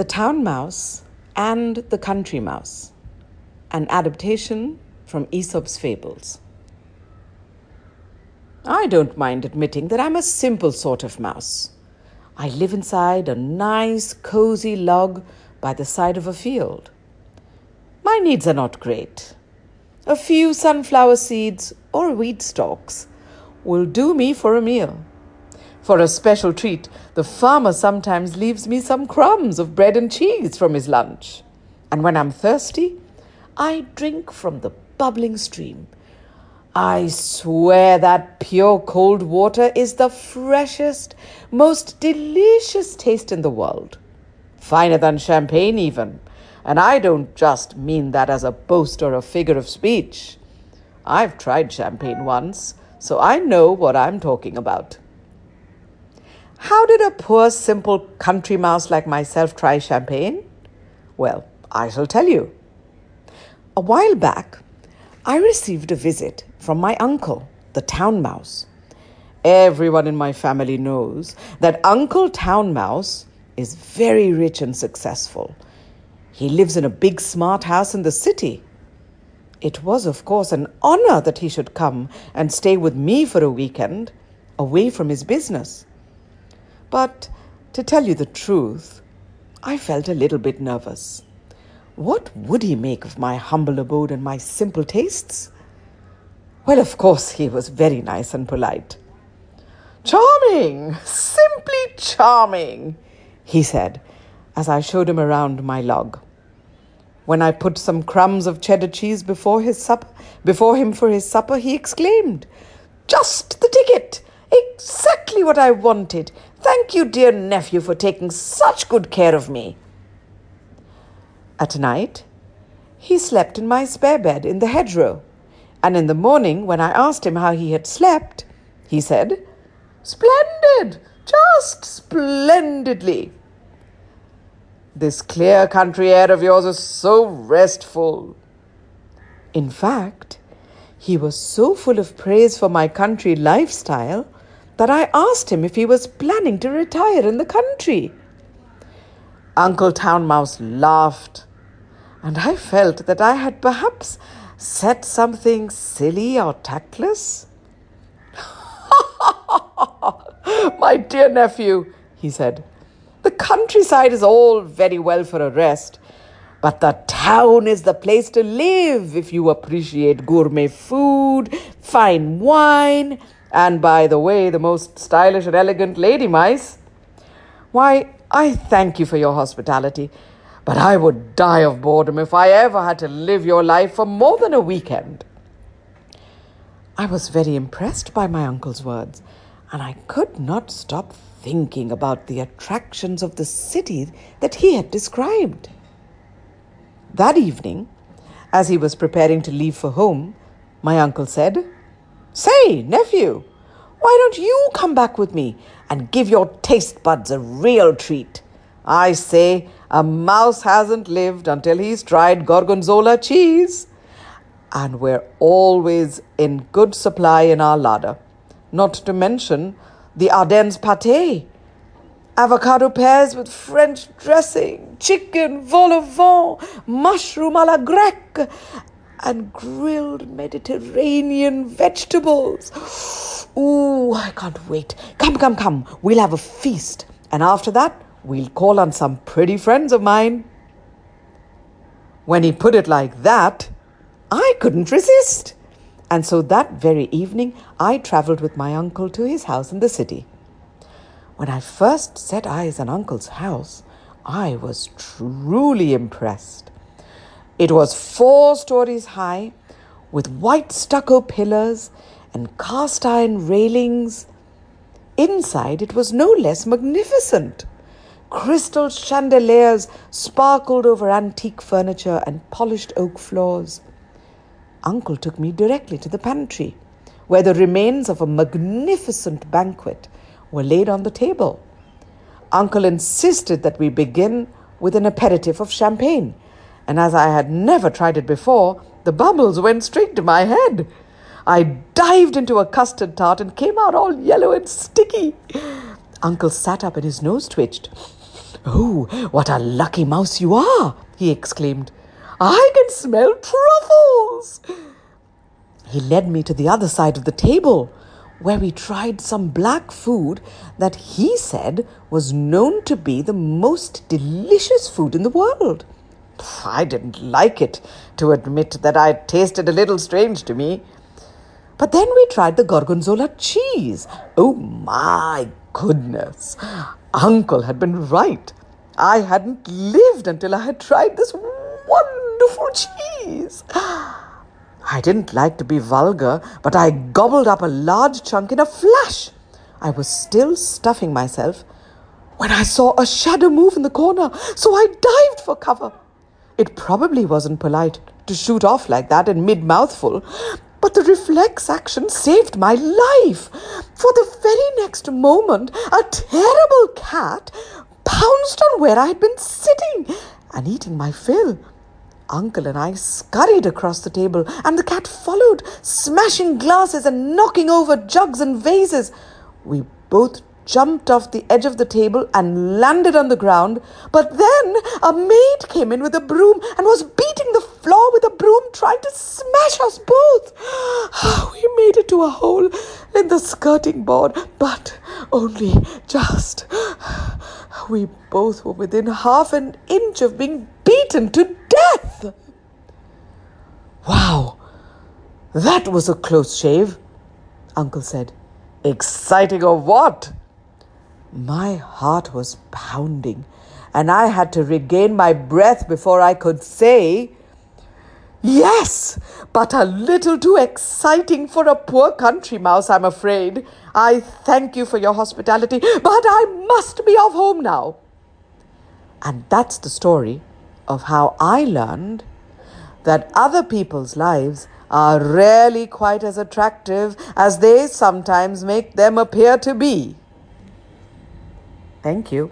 The Town Mouse and the Country Mouse, an adaptation from Aesop's Fables. I don't mind admitting that I'm a simple sort of mouse. I live inside a nice, cozy log by the side of a field. My needs are not great. A few sunflower seeds or wheat stalks will do me for a meal. For a special treat, the farmer sometimes leaves me some crumbs of bread and cheese from his lunch. And when I'm thirsty, I drink from the bubbling stream. I swear that pure cold water is the freshest, most delicious taste in the world. Finer than champagne, even. And I don't just mean that as a boast or a figure of speech. I've tried champagne once, so I know what I'm talking about. How did a poor, simple country mouse like myself try champagne? Well, I shall tell you. A while back, I received a visit from my uncle, the town mouse. Everyone in my family knows that Uncle Town Mouse is very rich and successful. He lives in a big, smart house in the city. It was, of course, an honor that he should come and stay with me for a weekend, away from his business. But to tell you the truth, I felt a little bit nervous. What would he make of my humble abode and my simple tastes? Well, of course, he was very nice and polite. Charming, simply charming, he said as I showed him around my log. When I put some crumbs of cheddar cheese before his supper, before him for his supper, he exclaimed, "Just the ticket! Exactly what I wanted. Thank you, dear nephew, for taking such good care of me. At night, he slept in my spare bed in the hedgerow, and in the morning, when I asked him how he had slept, he said, Splendid! Just splendidly! This clear country air of yours is so restful. In fact, he was so full of praise for my country lifestyle that I asked him if he was planning to retire in the country. Uncle Town Mouse laughed, and I felt that I had perhaps said something silly or tactless. My dear nephew, he said, the countryside is all very well for a rest, but the town is the place to live if you appreciate gourmet food, fine wine, and by the way, the most stylish and elegant lady mice. Why, I thank you for your hospitality, but I would die of boredom if I ever had to live your life for more than a weekend. I was very impressed by my uncle's words, and I could not stop thinking about the attractions of the city that he had described. That evening, as he was preparing to leave for home, my uncle said, Say, nephew, why don't you come back with me and give your taste buds a real treat? I say, a mouse hasn't lived until he's tried gorgonzola cheese. And we're always in good supply in our larder. Not to mention the Ardennes pâté, avocado pears with French dressing, chicken vol au vent, mushroom à la grecque, and grilled Mediterranean vegetables. Ooh, I can't wait. Come, come, come. We'll have a feast. And after that, we'll call on some pretty friends of mine. When he put it like that, I couldn't resist. And so that very evening, I travelled with my uncle to his house in the city. When I first set eyes on uncle's house, I was truly impressed. It was four stories high, with white stucco pillars and cast iron railings. Inside, it was no less magnificent. Crystal chandeliers sparkled over antique furniture and polished oak floors. Uncle took me directly to the pantry, where the remains of a magnificent banquet were laid on the table. Uncle insisted that we begin with an aperitif of champagne and as I had never tried it before, the bubbles went straight to my head. I dived into a custard tart and came out all yellow and sticky. Uncle sat up and his nose twitched. Oh, what a lucky mouse you are! he exclaimed. I can smell truffles! He led me to the other side of the table, where we tried some black food that he said was known to be the most delicious food in the world. I didn't like it, to admit that I tasted a little strange to me. But then we tried the gorgonzola cheese. Oh my goodness! Uncle had been right. I hadn't lived until I had tried this wonderful cheese. I didn't like to be vulgar, but I gobbled up a large chunk in a flash. I was still stuffing myself when I saw a shadow move in the corner, so I dived for cover. It probably wasn't polite to shoot off like that in mid mouthful, but the reflex action saved my life. For the very next moment, a terrible cat pounced on where I had been sitting and eating my fill. Uncle and I scurried across the table, and the cat followed, smashing glasses and knocking over jugs and vases. We both jumped off the edge of the table and landed on the ground. But then a maid came in with a broom and was beating the floor with a broom, trying to smash us both. We made it to a hole in the skirting board, but only just. We both were within half an inch of being beaten to death. Wow, that was a close shave, Uncle said. Exciting or what? My heart was pounding, and I had to regain my breath before I could say, Yes, but a little too exciting for a poor country mouse, I'm afraid. I thank you for your hospitality, but I must be off home now. And that's the story of how I learned that other people's lives are rarely quite as attractive as they sometimes make them appear to be. Thank you.